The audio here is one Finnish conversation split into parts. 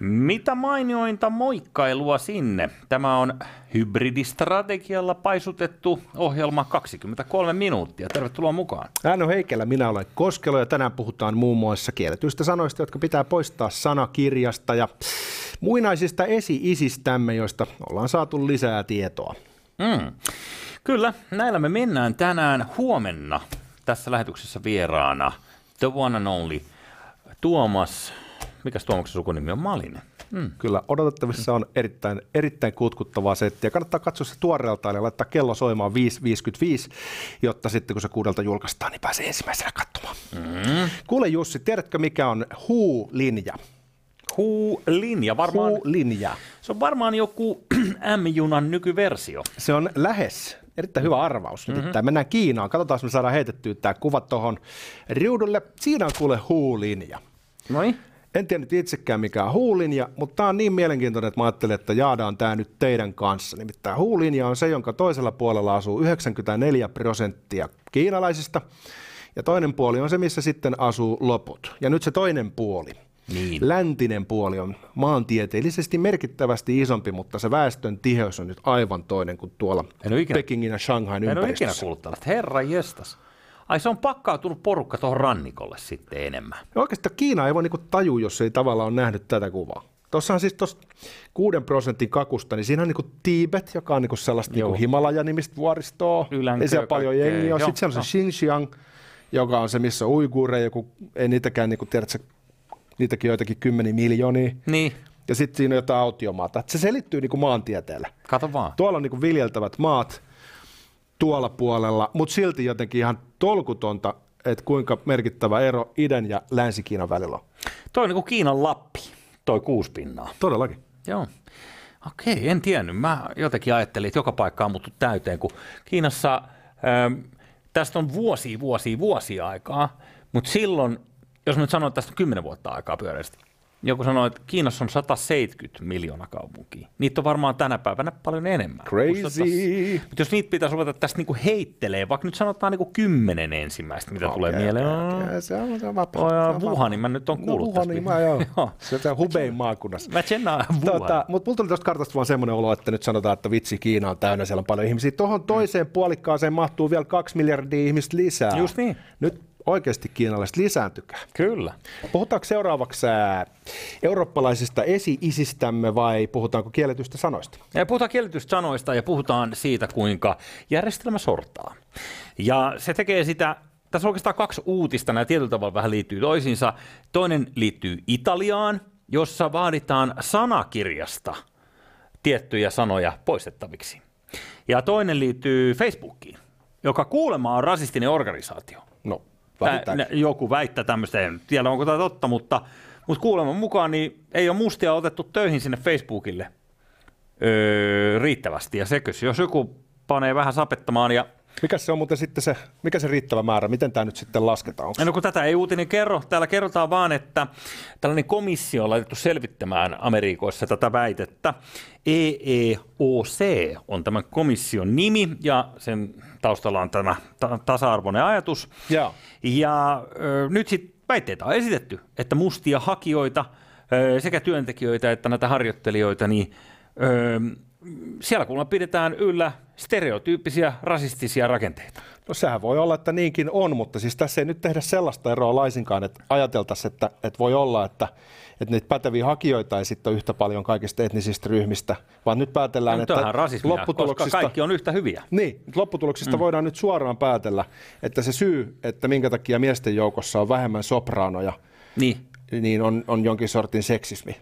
Mitä mainiointa moikkailua sinne? Tämä on hybridistrategialla paisutettu ohjelma 23 minuuttia. Tervetuloa mukaan. Hän on Heikelä, minä olen Koskelo ja tänään puhutaan muun muassa kielletyistä sanoista, jotka pitää poistaa sanakirjasta ja muinaisista esi-isistämme, joista ollaan saatu lisää tietoa. Mm. Kyllä, näillä me mennään tänään huomenna tässä lähetyksessä vieraana the one and only Tuomas Mikäs Tuomaksen sukunimi on? Malinen. Mm. Kyllä, odotettavissa on erittäin, erittäin kutkuttavaa settiä. Kannattaa katsoa se tuoreelta ja laittaa kello soimaan 5.55, jotta sitten kun se kuudelta julkaistaan, niin pääsee ensimmäisenä katsomaan. Mm. Kuule Jussi, tiedätkö mikä on Huu-linja? Huu-linja, varmaan. Huu-linja. Se on varmaan joku M-junan nykyversio. Se on lähes. Erittäin hyvä arvaus. Mm-hmm. Mennään Kiinaan. Katsotaan, jos me saadaan heitettyä tämä kuva tuohon riudulle. Siinä on kuule Huu-linja. Noin. En tiedä nyt itsekään mikä on huulinja, mutta tämä on niin mielenkiintoinen, että mä ajattelin, että jaadaan tämä nyt teidän kanssa. Nimittäin huulinja on se, jonka toisella puolella asuu 94 prosenttia kiinalaisista, ja toinen puoli on se, missä sitten asuu loput. Ja nyt se toinen puoli, niin. läntinen puoli on maantieteellisesti merkittävästi isompi, mutta se väestön tiheys on nyt aivan toinen kuin tuolla Pekingin ja Shanghain ympäristössä. En ole ikinä kuullut herra jestas. Ai se on pakkautunut porukka tuohon rannikolle sitten enemmän. Ja oikeastaan Kiina ei voi niinku tajua, jos ei tavallaan ole nähnyt tätä kuvaa. Tuossa on siis tuossa 6 prosentin kakusta, niin siinä on niinku Tibet, joka on niinku sellaista niinku Himalaja-nimistä vuoristoa. Ylänkö, ei siellä paljon jengiä. Sitten siellä on se Xinjiang, joka on se, missä on uiguureja, joku, ei niitäkään niinku tiedä, että niitäkin joitakin kymmeni miljoonia. Niin. Ja sitten siinä on jotain autiomaata. Se selittyy niinku maantieteellä. Kato vaan. Tuolla on niinku viljeltävät maat tuolla puolella, mutta silti jotenkin ihan tolkutonta, että kuinka merkittävä ero idän ja Länsi-Kiinan välillä on. Toi on niin kuin Kiinan Lappi, toi kuusi pinnaa. Todellakin. Joo. Okei, en tiennyt. Mä jotenkin ajattelin, että joka paikka on muuttu täyteen, kun Kiinassa ähm, tästä on vuosia, vuosia, vuosia aikaa, mutta silloin, jos mä nyt sanon, että tästä on kymmenen vuotta aikaa pyöreästi, joku sanoi, että Kiinassa on 170 miljoonaa kaupunkia. Niitä on varmaan tänä päivänä paljon enemmän. Crazy. Mutta jos niitä pitäisi ruveta tästä niinku heittelee, vaikka nyt sanotaan niinku kymmenen ensimmäistä, mitä okay, tulee okay, mieleen. Okay. Se on, se on vapaa. Oh, Wuhanin mä nyt on no, kuullut no, Wuhanin mä joo. Se on Hubein maakunnassa. Mä tsenaan tota, Mutta mulla tuli tuosta kartasta vaan semmoinen olo, että nyt sanotaan, että vitsi Kiina on täynnä, siellä on paljon ihmisiä. Tuohon toiseen puolikkaaseen mahtuu vielä kaksi miljardia ihmistä lisää. Just niin. Nyt oikeasti kiinalaiset lisääntykää. Kyllä. Puhutaanko seuraavaksi eurooppalaisista esi-isistämme vai puhutaanko kielletystä sanoista? Ja puhutaan kielletystä sanoista ja puhutaan siitä, kuinka järjestelmä sortaa. Ja se tekee sitä tässä on oikeastaan kaksi uutista, nämä tietyllä tavalla vähän liittyy toisiinsa. Toinen liittyy Italiaan, jossa vaaditaan sanakirjasta tiettyjä sanoja poistettaviksi. Ja toinen liittyy Facebookiin, joka kuulemma on rasistinen organisaatio. No, Nä, joku väittää tämmöistä, en tiedä onko tämä totta, mutta, mutta kuuleman mukaan niin ei ole mustia otettu töihin sinne Facebookille öö, riittävästi. Ja sekö, jos joku panee vähän sapettamaan ja mikä se on muuten sitten se, mikä se riittävä määrä, miten tämä nyt sitten lasketaan? No kun tätä ei uutinen kerro, täällä kerrotaan vaan, että tällainen komissio on laitettu selvittämään Amerikoissa tätä väitettä. EEOC on tämän komission nimi ja sen taustalla on tämä ta- tasa-arvoinen ajatus. Ja, ja ö, nyt sitten väitteitä on esitetty, että mustia hakijoita, ö, sekä työntekijöitä että näitä harjoittelijoita, niin ö, siellä kuulemma pidetään yllä stereotyyppisiä rasistisia rakenteita. No sehän voi olla, että niinkin on, mutta siis tässä ei nyt tehdä sellaista eroa laisinkaan, että ajateltaisiin, että, että voi olla, että, että niitä päteviä hakijoita ei sitten yhtä paljon kaikista etnisistä ryhmistä, vaan nyt päätellään, no, että rasismia, lopputuloksista... kaikki on yhtä hyviä. Niin, lopputuloksista mm. voidaan nyt suoraan päätellä, että se syy, että minkä takia miesten joukossa on vähemmän sopraanoja, niin niin on, on jonkin sortin seksismi.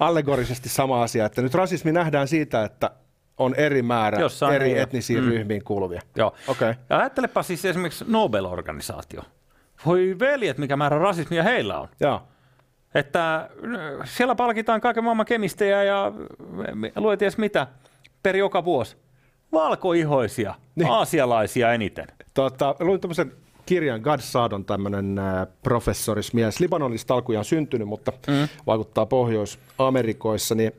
Allegorisesti sama asia, että nyt rasismi nähdään siitä, että on eri määrä Jossain eri ei etnisiin mm. ryhmiin kuuluvia. Joo. Okay. Ja ajattelepa siis esimerkiksi Nobel-organisaatio. Voi veljet, mikä määrä rasismia heillä on. Joo. Että siellä palkitaan kaiken maailman kemistejä ja lueties mitä per joka vuosi. Valkoihoisia, niin. aasialaisia eniten. Tota, luin tämmöisen kirjan God Saad on tämmöinen äh, professorismies. Libanonista alkujaan syntynyt, mutta mm. vaikuttaa Pohjois-Amerikoissa. Niin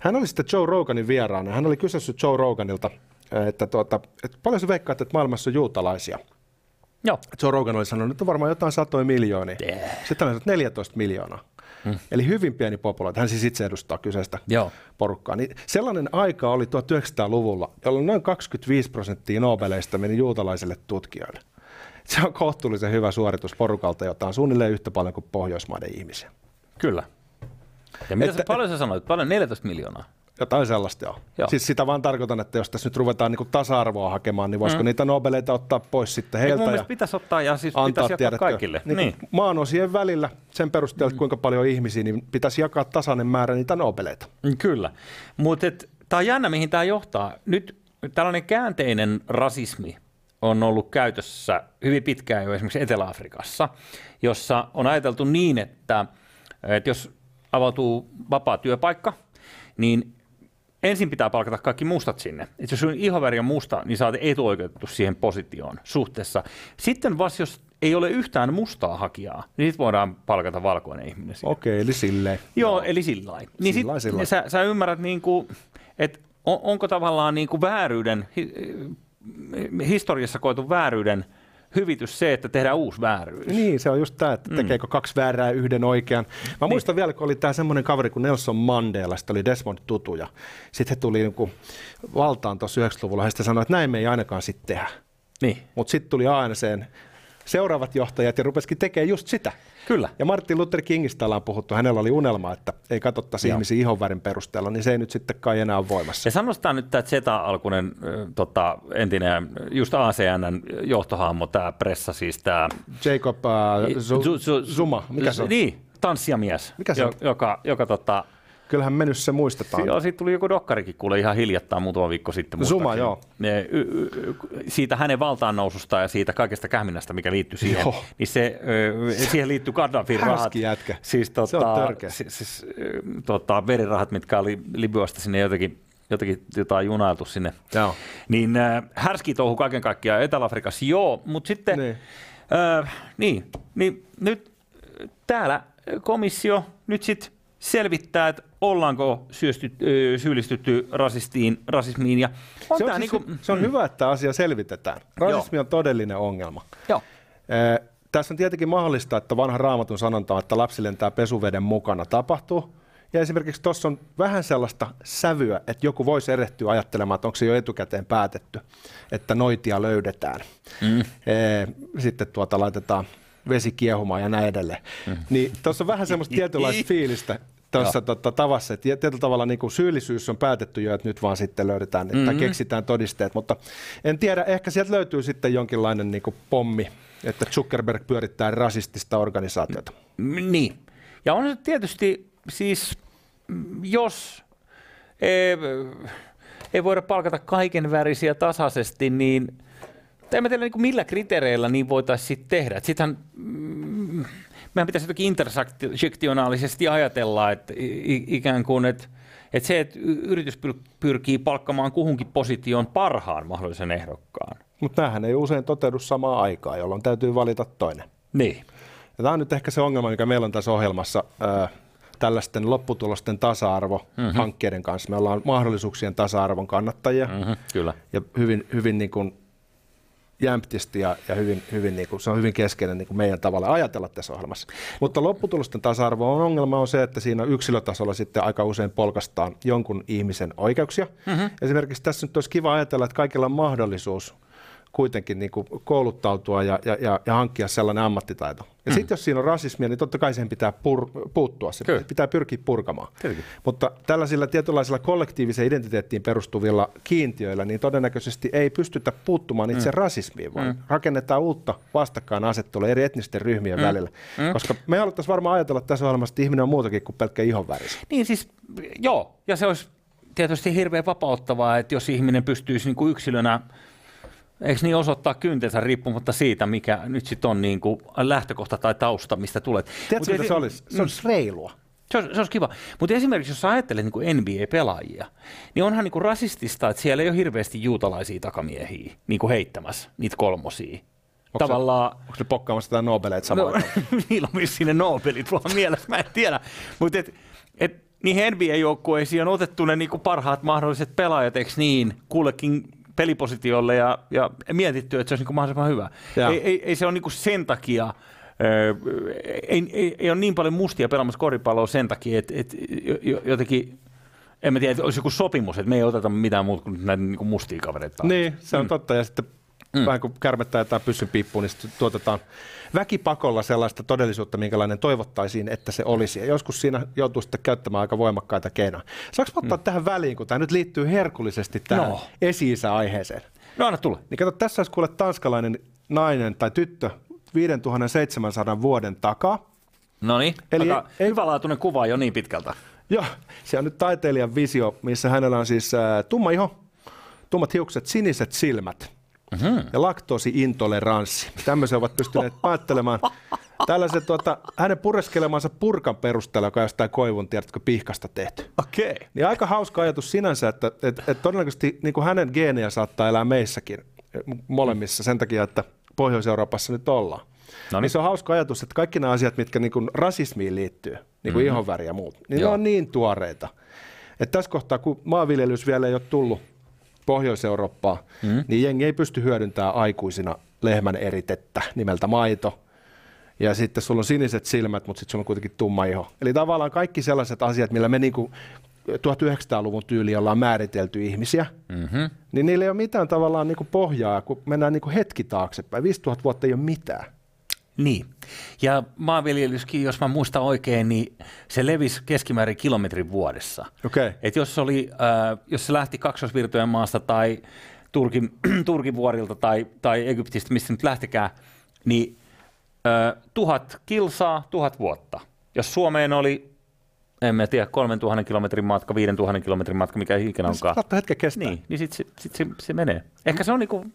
hän oli sitten Joe Roganin vieraana. Hän oli kysynyt Joe Roganilta, äh, että, tuota, että paljon se veikkaat, että maailmassa on juutalaisia. Joo. Joe Rogan oli sanonut, että on varmaan jotain satoja miljoonia. Yeah. Sitten hän sanoi, 14 miljoonaa. Hmm. Eli hyvin pieni populaatio. Hän siis itse edustaa kyseistä Joo. porukkaa. Niin sellainen aika oli 1900-luvulla, jolloin noin 25 prosenttia Nobeleista meni juutalaisille tutkijoille. Se on kohtuullisen hyvä suoritus porukalta, jota on suunnilleen yhtä paljon kuin Pohjoismaiden ihmisiä. Kyllä. Ja mitä että, sä, paljon sä sanoit? Paljon 14 miljoonaa? Jotain sellaista joo. joo. Siis sitä vaan tarkoitan, että jos tässä nyt ruvetaan niin tasa-arvoa hakemaan, niin voisiko mm. niitä Nobeleita ottaa pois sitten heiltä? Mun ja pitäisi ottaa ja siis pitäisi jakaa kaikille. Niin niin. Maan osien välillä sen perusteella, mm. kuinka paljon ihmisiä, niin pitäisi jakaa tasainen määrä niitä Nobeleita. Mm, kyllä, mutta tämä on jännä, mihin tämä johtaa. Nyt tällainen käänteinen rasismi on ollut käytössä hyvin pitkään jo esimerkiksi Etelä-Afrikassa, jossa on ajateltu niin, että, että jos avautuu vapaa työpaikka, niin ensin pitää palkata kaikki mustat sinne. Et jos sun ihoväri on musta, niin sä oot etuoikeutettu siihen positioon suhteessa. Sitten vasta jos ei ole yhtään mustaa hakijaa, niin sitten voidaan palkata valkoinen ihminen sinne. Okei, eli silleen. Joo, Joo. eli sillä. Niin sit, sä, sä ymmärrät, niin kuin, että on, onko tavallaan niin kuin vääryyden, historiassa koetun vääryyden – hyvitys se, että tehdään uusi vääryys. Niin, se on just tämä, että mm. tekeekö kaksi väärää yhden oikean. Mä niin. muistan vielä, kun oli tämä semmoinen kaveri kuin Nelson Mandela, sitten oli Desmond Tutu, ja sitten he tuli niinku valtaan tuossa 90-luvulla, ja sitten sanoi, että näin me ei ainakaan sitten tehdä. Niin. Mutta sitten tuli ANC seuraavat johtajat ja rupesikin tekemään just sitä. Kyllä. Ja Martin Luther Kingistä ollaan puhuttu, hänellä oli unelma, että ei katsottaisi ihmisiä ihonvärin perusteella, niin se ei nyt sitten kai enää ole voimassa. Ja sanotaan nyt tämä Zeta-alkuinen tota, entinen, just ACNn johtohahmo, tämä pressa, siis tämä... Jacob uh, Zuma, mikä se on? Niin, tanssiamies, Mikä se on? joka, joka tota, Kyllähän mennyt se muistetaan. Joo, siitä tuli joku dokkarikin kuule ihan hiljattain muutama viikko sitten. Suma, joo. Ne, y, y, siitä hänen valtaan noususta ja siitä kaikesta kähminnästä, mikä liittyy siihen, joo. niin se, ö, siihen liittyy Gaddafin rahat. jätkä. Siis, tota, se on törkeä. Siis, siis, tota, verirahat, mitkä oli Libyasta sinne jotenkin jotenkin jotain junailtu sinne. Joo. Niin äh, härski touhu kaiken kaikkiaan Etelä-Afrikassa, joo, mutta sitten niin. Äh, niin, niin nyt täällä komissio nyt sitten selvittää, että ollaanko syösty, syyllistytty rasistiin, rasismiin. Ja on se, on siis, niin kuin, se on mm. hyvä, että asia selvitetään. Rasismi Joo. on todellinen ongelma. Joo. Eh, tässä on tietenkin mahdollista, että vanha raamatun sanonta on, että lapsi lentää pesuveden mukana tapahtuu. Ja esimerkiksi tuossa on vähän sellaista sävyä, että joku voisi erehtyä ajattelemaan, että onko se jo etukäteen päätetty, että noitia löydetään. Mm. Sitten tuota laitetaan vesi kiehumaan ja näin edelleen. Mm. Niin tuossa on vähän semmoista tietynlaista fiilistä, tuossa tota, tavassa, että tietyllä tavalla niin kuin syyllisyys on päätetty jo, että nyt vaan sitten löydetään mm-hmm. tai keksitään todisteet, mutta en tiedä, ehkä sieltä löytyy sitten jonkinlainen niin kuin pommi, että Zuckerberg pyörittää rasistista organisaatiota. Niin, ja on se tietysti siis, jos ei, ei voida palkata kaiken värisiä tasaisesti, niin en mä tiedä niin millä kriteereillä niin voitaisiin tehdä. Sittenhän mm, meidän pitäisi jotenkin intersektionaalisesti ajatella, että ikään kuin, että, että se, että yritys pyrkii palkkamaan kuhunkin positioon parhaan mahdollisen ehdokkaan. Mutta tämähän ei usein toteudu samaan aikaan, jolloin täytyy valita toinen. Niin. Ja tämä on nyt ehkä se ongelma, mikä meillä on tässä ohjelmassa äh, tällaisten lopputulosten tasa-arvo-hankkeiden mm-hmm. kanssa. Me ollaan mahdollisuuksien tasa-arvon kannattajia. Mm-hmm, kyllä. Ja hyvin, hyvin niin kuin jämptisti ja, ja hyvin, hyvin niin kuin, se on hyvin keskeinen niin kuin meidän tavalla ajatella tässä ohjelmassa. Mutta lopputulosten tasa-arvo on ongelma on se, että siinä yksilötasolla sitten aika usein polkastaan jonkun ihmisen oikeuksia. Mm-hmm. Esimerkiksi tässä nyt olisi kiva ajatella, että kaikilla on mahdollisuus kuitenkin niin kuin kouluttautua ja, ja, ja, ja hankkia sellainen ammattitaito. Ja mm. sitten jos siinä on rasismia, niin totta kai siihen pitää pur, puuttua, se Kyllä. pitää pyrkiä purkamaan. Kyllä. Mutta tällaisilla tietynlaisilla kollektiiviseen identiteettiin perustuvilla kiintiöillä, niin todennäköisesti ei pystytä puuttumaan itse mm. rasismiin, vaan mm. rakennetaan uutta vastakkainasettelua eri etnisten ryhmien mm. välillä. Mm. Koska me haluttaisiin varmaan ajatella tässä ohjelmassa, että ihminen on muutakin kuin pelkkä ihonväris. Niin siis, joo, ja se olisi tietysti hirveän vapauttavaa, että jos ihminen pystyisi niin kuin yksilönä Eikö niin osoittaa kyntensä riippumatta siitä, mikä nyt sitten on niin kuin lähtökohta tai tausta, mistä tulet. Tiedätkö, mitä se olisi? Se olisi reilua. Se olisi, se olisi kiva. Mutta esimerkiksi jos ajattelet niin NBA-pelaajia, niin onhan niin kuin rasistista, että siellä ei ole hirveästi juutalaisia takamiehiä niin kuin heittämässä niitä kolmosia. Onko Tavallaan... Se, onko se pokkaamassa tätä Nobelit samalla? No, niillä on sinne Nobelit vaan mielessä, mä en tiedä. Mutta et, et, niihin NBA-joukkueisiin on otettu ne niin kuin parhaat mahdolliset pelaajat, eikö niin, kullekin pelipositiolle ja, ja mietitty, että se olisi niin mahdollisimman hyvä. Ei, ei, ei se ole niin sen takia ei, ei, ei ole niin paljon mustia pelaamassa koripalloa sen takia, että, että jotenkin en mä tiedä, että olisi joku sopimus, että me ei oteta mitään muuta kuin näitä niin kuin mustia kavereita. Niin, se on mm. totta. Ja sitten mm. vähän kuin kärmettää jotain pyssyn piippuun, niin sitten tuotetaan väkipakolla sellaista todellisuutta, minkälainen toivottaisiin, että se olisi. Ja joskus siinä joutuu sitten käyttämään aika voimakkaita keinoja. Saanko ottaa mm. tähän väliin, kun tämä nyt liittyy herkullisesti tähän no. esi aiheeseen No anna tulla. Niin kato, tässä olisi kuule tanskalainen nainen tai tyttö 5700 vuoden takaa. No niin, Eli ei, hyvälaatuinen kuva jo niin pitkältä. Joo, se on nyt taiteilijan visio, missä hänellä on siis äh, tumma iho, tummat hiukset, siniset silmät mm-hmm. ja laktoosiintoleranssi. Tämmöisen ovat pystyneet päättelemään. Tällaiset tuota, hänen pureskelemansa purkan perusteella, joka on jostain koivun, tiedätkö, pihkasta tehty. Okei. Okay. Niin aika hauska ajatus sinänsä, että, että, että todennäköisesti niin kuin hänen geenejä saattaa elää meissäkin molemmissa sen takia, että Pohjois-Euroopassa nyt ollaan. No niin. se on hauska ajatus, että kaikki nämä asiat, mitkä niin kuin rasismiin liittyy, niin kuin mm-hmm. ihonväri ja muut, niin Joo. ne on niin tuoreita. Että tässä kohtaa, kun maanviljelys vielä ei ole tullut Pohjois-Eurooppaan, mm-hmm. niin jengi ei pysty hyödyntämään aikuisina lehmän eritettä nimeltä maito. Ja sitten sulla on siniset silmät, mutta sitten sulla on kuitenkin tumma iho. Eli tavallaan kaikki sellaiset asiat, millä me niinku 1900-luvun tyyli ollaan määritelty ihmisiä, mm-hmm. niin niillä ei ole mitään tavallaan niinku pohjaa, kun mennään niinku hetki taaksepäin. 5000 vuotta ei ole mitään. Niin. Ja maanviljelyskin, jos mä muistan oikein, niin se levisi keskimäärin kilometrin vuodessa. Okay. Et jos, oli, äh, jos se lähti kaksosvirtojen maasta tai Turkin, Turkin vuorilta tai, tai Egyptistä, mistä nyt lähtikään, niin äh, tuhat kilsaa, tuhat vuotta. Jos Suomeen oli, en mä tiedä, 3000 kilometrin matka, 5000 kilometrin matka, mikä ikinä onkaan. Saattaa hetken kestää. Niin, niin sitten sit, sit se, se menee. Ehkä se on niinku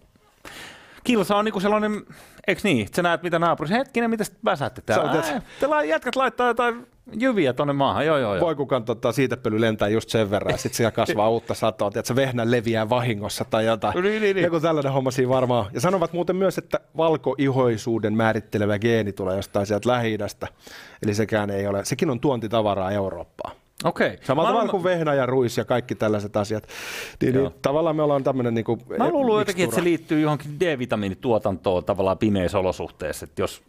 kilsa on niinku sellainen, eikö niin? Sä näet mitä naapurissa, hetkinen, mitä väsätte täällä? Te jätkät laittaa jotain jyviä tonne maahan, joo joo joo. Voi kukaan tota, pöly lentää just sen verran, ja sitten siellä kasvaa uutta satoa, että se vehnä leviää vahingossa tai jotain. Niin, niin, niin. Joku tällainen homma siinä varmaan. Ja sanovat muuten myös, että valkoihoisuuden määrittelevä geeni tulee jostain sieltä lähi Eli sekään ei ole, sekin on tuontitavaraa Eurooppaan. Okei. Samalla tavalla kuin vehnä ja ruis ja kaikki tällaiset asiat. Niin, niin, tavallaan me ollaan tämmöinen... Niin kuin, Mä luulen jotenkin, että se liittyy johonkin D-vitamiinituotantoon tavallaan pimeissä olosuhteissa. Että jos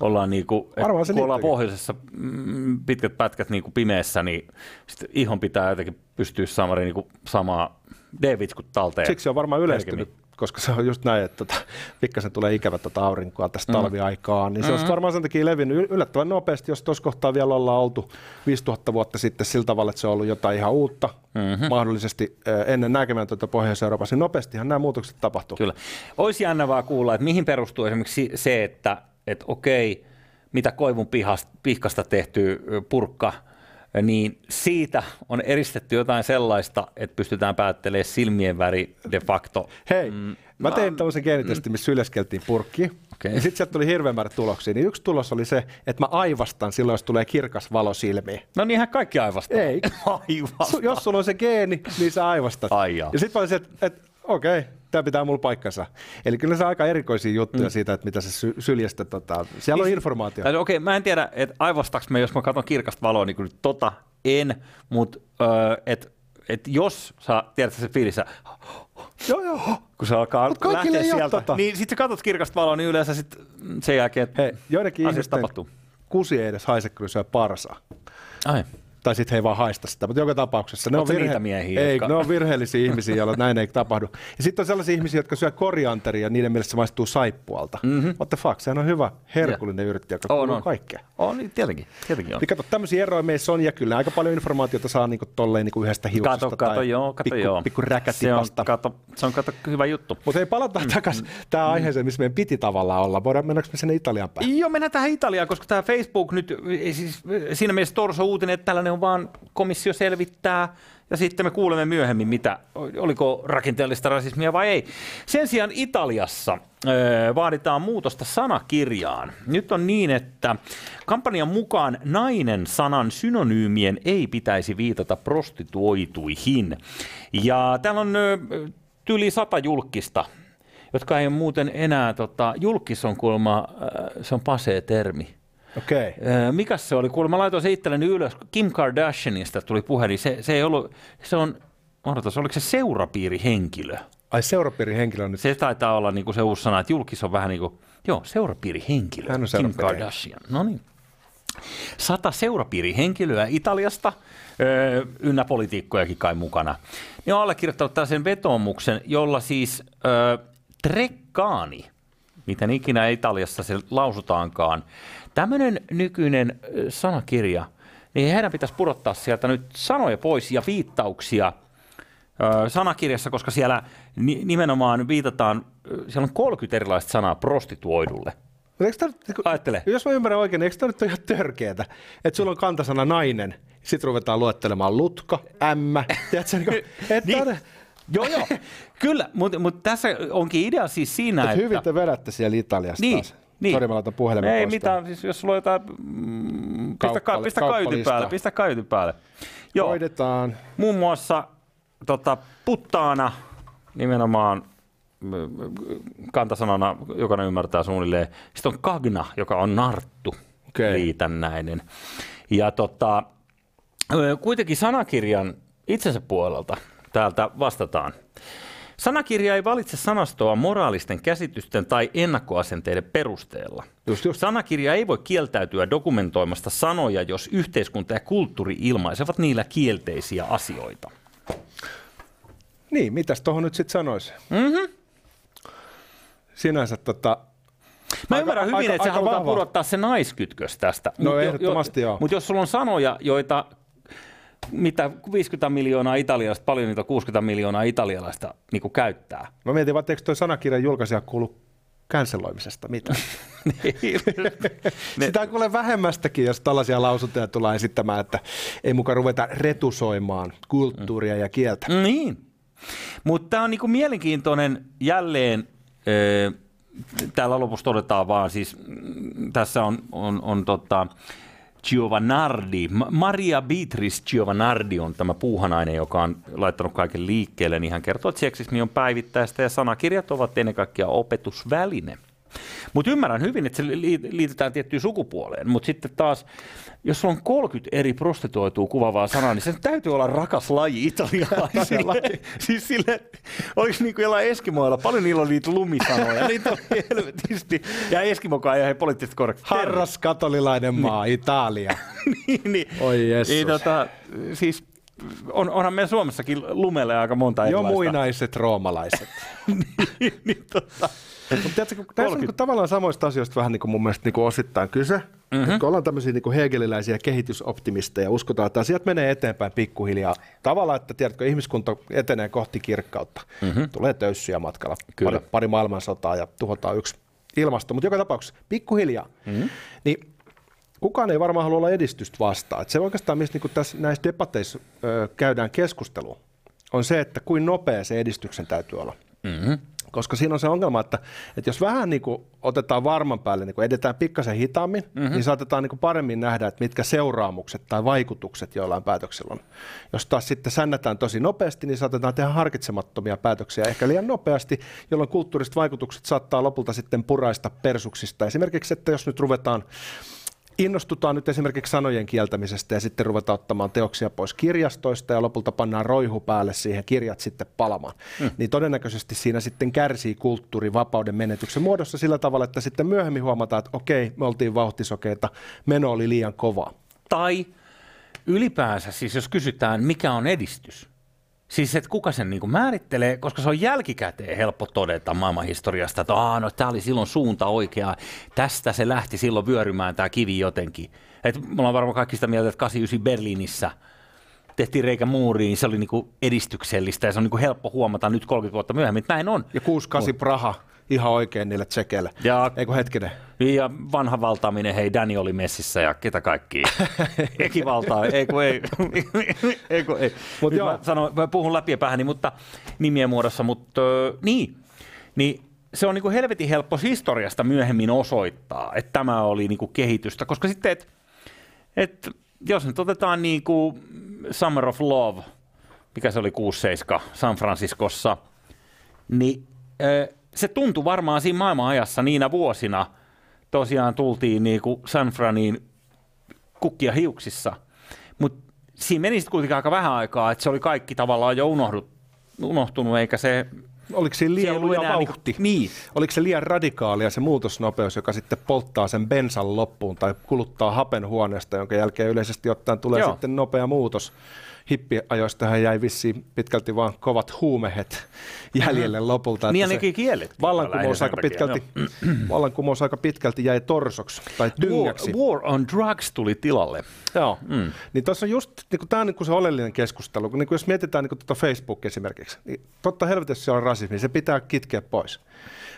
ollaan, niin kuin, että kun ollaan pohjoisessa mm, pitkät pätkät niin kuin pimeässä, niin sit ihon pitää jotenkin pystyä saamaan niin kuin samaa D-vitskut talteen. Siksi on varmaan yleistynyt koska se on just näin, että tota, pikkasen tulee ikävä tota aurinkoa tästä mm. talviaikaan, niin se mm-hmm. olisi varmaan sen takia levinnyt yllättävän nopeasti, jos tuossa kohtaa vielä ollaan oltu 5000 vuotta sitten sillä tavalla, että se on ollut jotain ihan uutta, mm-hmm. mahdollisesti ennen näkemään tuota Pohjois-Euroopassa, niin nopeastihan nämä muutokset tapahtuu. Kyllä. Olisi jännä vaan kuulla, että mihin perustuu esimerkiksi se, että, että okei, mitä koivun pihasta, pihkasta tehty purkka – niin siitä on eristetty jotain sellaista, että pystytään päättelemään silmien väri de facto. Hei, mm, mä tein tämmöisen geenitestin, missä syljäskeltiin purkki. Okay. Ja sitten sieltä tuli hirveän määrä tuloksia. Niin yksi tulos oli se, että mä aivastan silloin, jos tulee kirkas valo silmiin. No niinhän kaikki aivastaa. Ei. Aivastaa. Jos sulla on se geeni, niin sä aivastat. Ai ja sitten mä olisin, että, että okei, okay, tämä pitää mulla paikkansa. Eli kyllä se on aika erikoisia juttuja mm. siitä, että mitä se sy- syljestä, tota, siellä on informaatio. Okei, okay, mä en tiedä, että aivastaks me, jos mä katson kirkasta valoa, niin kyllä tota en, mutta öö, että et jos sä tiedät se fiilissä, joo, joo. kun se alkaa lähteä sieltä, tota. niin sitten sä katsot kirkasta valoa, niin yleensä sit sen jälkeen Hei, joidenkin tapahtuu. kusi ei edes haise, kun syö parsaa. Ai tai sitten he ei vaan haista sitä, mutta joka tapauksessa ne on, virhe- miehiä, ei, jotka... ne on virheellisiä ihmisiä, joilla näin ei tapahdu. Ja sitten on sellaisia ihmisiä, jotka syö korianteria ja niiden mielestä se maistuu saippualta. Mm-hmm. What the fuck, sehän on hyvä herkullinen yeah. yrtti, joka kuuluu kaikkea. On, niin tietenkin, tietenkin on. Niin kato, tämmöisiä eroja meissä on ja kyllä aika paljon informaatiota saa niinku tolleen niinku yhdestä hiuksesta kato, kato, tai joo, kato, pikku, joo. pikku se on, kato, se on kato, hyvä juttu. Mutta ei palata mm. takaisin mm. tähän aiheeseen, missä meidän piti tavallaan olla. Voidaan mennäkö me sinne Italian päin? Joo, mennään tähän Italiaan, koska tämä Facebook nyt, siis siinä mielessä torso uutinen, että tällainen on vaan komissio selvittää, ja sitten me kuulemme myöhemmin, mitä, oliko rakenteellista rasismia vai ei. Sen sijaan Italiassa vaaditaan muutosta sanakirjaan. Nyt on niin, että kampanjan mukaan nainen sanan synonyymien ei pitäisi viitata prostituoituihin. Ja täällä on yli sata julkista jotka ei muuten enää, tota, julkis on kuulemma, se on pasee termi. Okay. Mikä se oli? Kuulemma mä laitoin se itselleni ylös. Kim Kardashianista tuli puhelin. Se, se ei ollut, se on, odotas, oliko se seurapiirihenkilö? Ai seurapiirihenkilö nyt. Se taitaa olla niin kuin se uusi sana, että julkis on vähän niin kuin, joo, seurapiirihenkilö. Hän on Kim. Kardashian. No niin. Sata seurapiirihenkilöä Italiasta, öö, ynnä politiikkojakin kai mukana. Ne on allekirjoittanut tällaisen vetoomuksen, jolla siis öö, Treccani, miten ikinä Italiassa se lausutaankaan, tämmöinen nykyinen sanakirja, niin heidän pitäisi pudottaa sieltä nyt sanoja pois ja viittauksia sanakirjassa, koska siellä ni- nimenomaan viitataan, siellä on 30 erilaista sanaa prostituoidulle. Mutta nyt- Ajattele. Jos mä ymmärrän oikein, niin eikö tämä nyt ole ihan törkeetä? Että sulla on kantasana nainen, sitten ruvetaan luettelemaan lutka, ämmä, tiedätkö, niin kuin, että Niin. niin. Joo, joo. Kyllä, mutta mut tässä onkin idea siis siinä, Et että... hyvin te vedätte siellä Italiassa Niin, taas. Niin. Sori, mä laitan puhelimen Ei pois mitään, siis jos sulla on jotain, mm, pistä, ka, pistä kauppalistaa. päälle, pistä kaiutin päälle. Joo, Hoidetaan. muun muassa tota, puttaana nimenomaan mm, kantasanana, jokainen ymmärtää suunnilleen. Sitten on kagna, joka on narttu, Okei. liitännäinen. Ja tota, kuitenkin sanakirjan itsensä puolelta täältä vastataan. Sanakirja ei valitse sanastoa moraalisten käsitysten tai ennakkoasenteiden perusteella. Just, just. Sanakirja ei voi kieltäytyä dokumentoimasta sanoja, jos yhteiskunta ja kulttuuri ilmaisevat niillä kielteisiä asioita. Niin, mitäs tuohon nyt sitten sanoisi? Mm-hmm. Sinänsä tota, Mä Aika- ymmärrän hyvin, aika- että aika halutaan vahva. pudottaa se naiskytkös tästä. No Mut jo- ehdottomasti joo. Mutta jos sulla on sanoja, joita mitä 50 miljoonaa italialaista, paljon niitä 60 miljoonaa italialaista niin käyttää. mä mietin vaan, että eikö toi sanakirjan julkaisija kuulu canceloimisesta mitä? Ne- Sitä on kuule vähemmästäkin, jos tällaisia lausuntoja tulee esittämään, että ei mukaan ruveta retusoimaan kulttuuria ja kieltä. Niin. Mutta tämä on niinku mielenkiintoinen jälleen, ö, täällä lopussa todetaan vaan, siis mm, tässä on, on, on tota, Giovanardi, Ma- Maria Beatrice Giovanardi on tämä puuhanainen, joka on laittanut kaiken liikkeelle, niin hän kertoo, että seksismi on päivittäistä ja sanakirjat ovat ennen kaikkea opetusväline. Mutta ymmärrän hyvin, että se li- liitetään tiettyyn sukupuoleen, mutta sitten taas, jos sulla on 30 eri prostituoitua kuvaavaa sanaa, niin se täytyy olla rakas laji italialaisille. siis sille, olisi niin kuin jollain Eskimoilla, paljon niillä on niitä lumisanoja, niitä on helvetisti. Ja Eskimokaan ei ole poliittisesti korrekti. Harras katolilainen maa, Italia. niin, niin, Oi Jessus. niin, tota, siis on, onhan meillä Suomessakin lumelle aika monta Jo erilaista. muinaiset roomalaiset. niin, niin, tota, Mutta tiedätkö, tässä on niin tavallaan samoista asioista vähän niin kuin mun mielestä niin kuin osittain kyse. Mm-hmm. Kun ollaan tämmöisiä niin kuin hegeliläisiä kehitysoptimisteja, uskotaan, että asiat menee eteenpäin pikkuhiljaa. Tavallaan, että tiedätkö, ihmiskunta etenee kohti kirkkautta. Mm-hmm. Tulee töyssyjä matkalla, Kyllä. pari, pari maailmansotaa ja tuhotaan yksi ilmasto. Mutta joka tapauksessa pikkuhiljaa. Mm-hmm. Niin kukaan ei varmaan halua olla edistystä vastaan. Et se oikeastaan, mistä niin tässä näissä debateissa ö, käydään keskustelua, on se, että kuin nopea se edistyksen täytyy olla. mm-hmm. Koska siinä on se ongelma, että, että jos vähän niin kuin otetaan varman päälle, niin kun edetään pikkasen hitaammin, mm-hmm. niin saatetaan niin kuin paremmin nähdä, että mitkä seuraamukset tai vaikutukset joillain päätöksillä on. Jos taas sitten sännätään tosi nopeasti, niin saatetaan tehdä harkitsemattomia päätöksiä ehkä liian nopeasti, jolloin kulttuuriset vaikutukset saattaa lopulta sitten puraista persuksista. Esimerkiksi, että jos nyt ruvetaan innostutaan nyt esimerkiksi sanojen kieltämisestä ja sitten ruvetaan ottamaan teoksia pois kirjastoista ja lopulta pannaan roihu päälle siihen kirjat sitten palamaan, mm. niin todennäköisesti siinä sitten kärsii kulttuuri vapauden menetyksen muodossa sillä tavalla, että sitten myöhemmin huomataan, että okei, me oltiin vauhtisokeita, meno oli liian kovaa. Tai ylipäänsä, siis jos kysytään, mikä on edistys, Siis, että kuka sen niin määrittelee, koska se on jälkikäteen helppo todeta maailmanhistoriasta, että Aa, no, tämä oli silloin suunta oikea, tästä se lähti silloin vyörymään tämä kivi jotenkin. Et me ollaan varmaan kaikki sitä mieltä, että 89 Berliinissä tehtiin reikä muuriin, se oli niin edistyksellistä ja se on niin helppo huomata nyt 30 vuotta myöhemmin, että näin on. Ja 68 Praha ihan oikein niille tsekeille. Ja, Eikö hetkinen? ja vanha valtaaminen, hei, Danny oli messissä ja ketä kaikki. Eki valtaa, ei kun ei. ei, kun ei. Mut Nyt joo. mä, sanon, mä puhun läpi ja päähäni, mutta nimien muodossa, mutta niin. niin se on niinku helvetin helppo historiasta myöhemmin osoittaa, että tämä oli niinku kehitystä, koska sitten, että et, jos nyt otetaan niinku Summer of Love, mikä se oli 6-7 San Franciscossa, niin ö, se tuntui varmaan siinä maailmanajassa niinä vuosina, tosiaan tultiin niinku San Franiin kukkia hiuksissa, mutta siinä meni sitten kuitenkin aika vähän aikaa, että se oli kaikki tavallaan jo unohdut, unohtunut, eikä se Oliko siinä liian ollut luja vauhti? Niinku, niin. Oliko se liian radikaalia se muutosnopeus, joka sitten polttaa sen bensan loppuun tai kuluttaa hapen huoneesta, jonka jälkeen yleisesti ottaen tulee Joo. sitten nopea muutos. Hippiajoistahan jäi vissiin pitkälti vaan kovat huumehet jäljelle lopulta. Niin nekin kiellettiin. vallankumous aika, pitkälti, vallankumous aika pitkälti jäi torsoksi tai joo. War, tyngäksi. war on drugs tuli tilalle. Joo. Mm. Niin tuossa on just, niin tämä on niin se oleellinen keskustelu. Niin jos mietitään niin tuota Facebook esimerkiksi, niin totta helvetissä se on rasismi, se pitää kitkeä pois.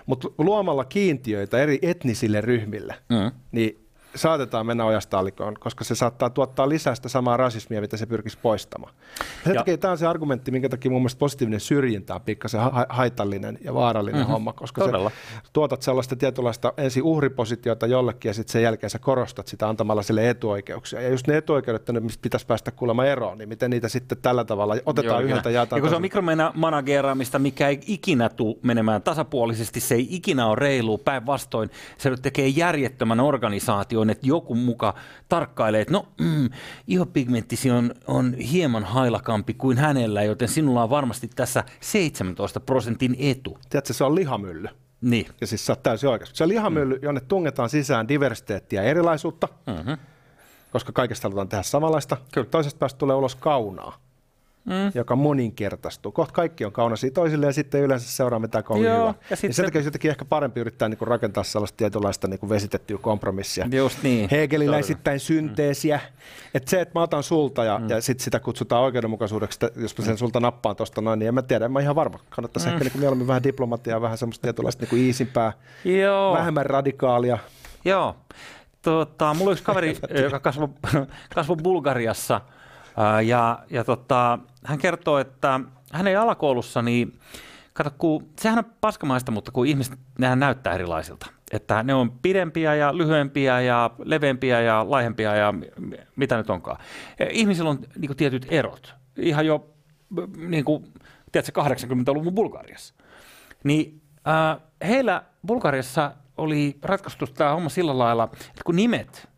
Mutta luomalla kiintiöitä eri etnisille ryhmille, mm. niin saatetaan mennä ojasta alikoon, koska se saattaa tuottaa lisää sitä samaa rasismia, mitä se pyrkisi poistamaan. Sen Ja- takia tämä on se argumentti, minkä takia mun mielestä positiivinen syrjintä on pikkasen ha- haitallinen ja vaarallinen mm-hmm. homma, koska Todella. sä tuotat sellaista tietynlaista ensin uhripositiota jollekin ja sitten sen jälkeen sä korostat sitä antamalla sille etuoikeuksia. Ja just ne etuoikeudet, mistä pitäisi päästä kuulemma eroon, niin miten niitä sitten tällä tavalla otetaan Joo, yhdeltä ja ja jaetaan kun se on toiselle. mikromanageeraamista, mikä ei ikinä tule menemään tasapuolisesti, se ei ikinä ole reilu, päinvastoin se tekee järjettömän organisaation, että joku muka tarkkailee, että no mm, ihopigmenttisi on, on hieman hailakampi kuin hänellä, joten sinulla on varmasti tässä 17 prosentin etu. Tiedätkö, se on lihamylly. Niin. Ja siis sä oot täysin oikeassa. Se on lihamylly, mm. jonne tungetaan sisään diversiteettiä ja erilaisuutta, mm-hmm. koska kaikesta halutaan tehdä samanlaista. Kyllä. Toisesta päästä tulee ulos kaunaa, mm. joka moninkertaistuu. Kohta kaikki on kaunaisia toisille ja sitten yleensä seuraa mitään kovin Joo, hyvää. ja Ja sitten- sen takia jotenkin ehkä parempi yrittää niinku rakentaa sellaista tietynlaista niinku vesitettyä kompromissia. Just niin. Hegeliläisittäin synteesiä. Että se, että mä otan sulta ja, mm. ja sit sitä kutsutaan oikeudenmukaisuudeksi, että jos mä sen sulta nappaan tuosta noin, niin en mä tiedä, en mä ihan varma. Kannattaisi mm. ehkä niinku mieluummin vähän diplomatiaa, vähän semmoista tietynlaista niinku iisimpää, Joo. vähemmän radikaalia. Joo. Tota, mulla on yksi kaveri, joka kasvoi, kasvoi Bulgariassa ja, ja tota, hän kertoo, että hänen alakoulussa, niin kato, kun, sehän on paskamaista, mutta kun ihmiset, nehän näyttää erilaisilta. Että ne on pidempiä ja lyhyempiä ja leveämpiä ja laihempia ja mitä nyt onkaan. Ja Ihmisillä on niin kuin, tietyt erot. Ihan jo, niin kuin, tiedätkö, 80-luvun Bulgariassa. Niin äh, heillä Bulgariassa oli ratkaistu tämä homma sillä lailla, että kun nimetkin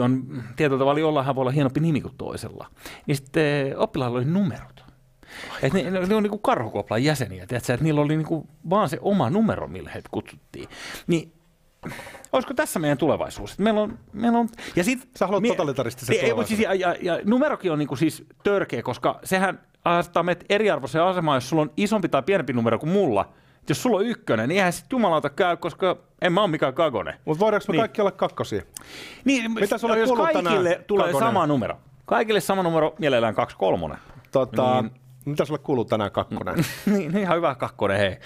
on tietyllä tavalla, jollain voi olla hienompi nimi kuin toisella, niin sitten oppilailla oli numerot. Et ne, ne, ne on niinku karhukoplan jäseniä, tiedätkö, että niillä oli niinku vaan se oma numero, millä heitä kutsuttiin. Niin olisiko tässä meidän tulevaisuus? Meillä on, meillä on, ja sit, Sä haluat totalitaristisen ei, ei, mutta siis, ja, ja, ja, numerokin on niinku siis törkeä, koska sehän asettaa meidät eriarvoiseen asemaan, jos sulla on isompi tai pienempi numero kuin mulla. Jos sulla on ykkönen, niin eihän sit jumalauta käy, koska en mä ole mikään kagone. Mutta voidaanko me Niin. kaikki olla kakkosia? Niin, Mitä sulle jos kaikille tänään, tulee Kakonen? sama numero. Kaikille sama numero, mielellään kaksi kolmonen. Tota, Niin. Mitä sulle kuuluu tänään kakkonen? niin, ihan hyvä kakkonen, hei.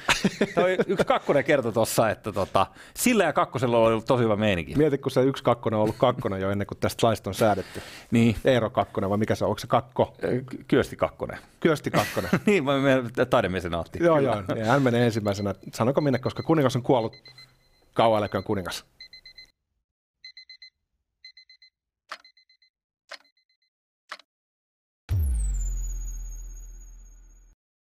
Toi yksi kakkonen kertoi tuossa, että tota, sillä ja kakkosella on ollut tosi hyvä meininki. Mieti, kun se yksi kakkonen on ollut kakkonen jo ennen kuin tästä laista on säädetty. Niin, Eero kakkonen vai mikä se on? Onko se kakko? Ky- Kyösti kakkonen. Kyösti kakkonen. niin, mä menen taidemesenaatti. joo, joo. Ja hän menee ensimmäisenä. Sanoko minne, koska kuningas on kuollut kauan älköön kuningas.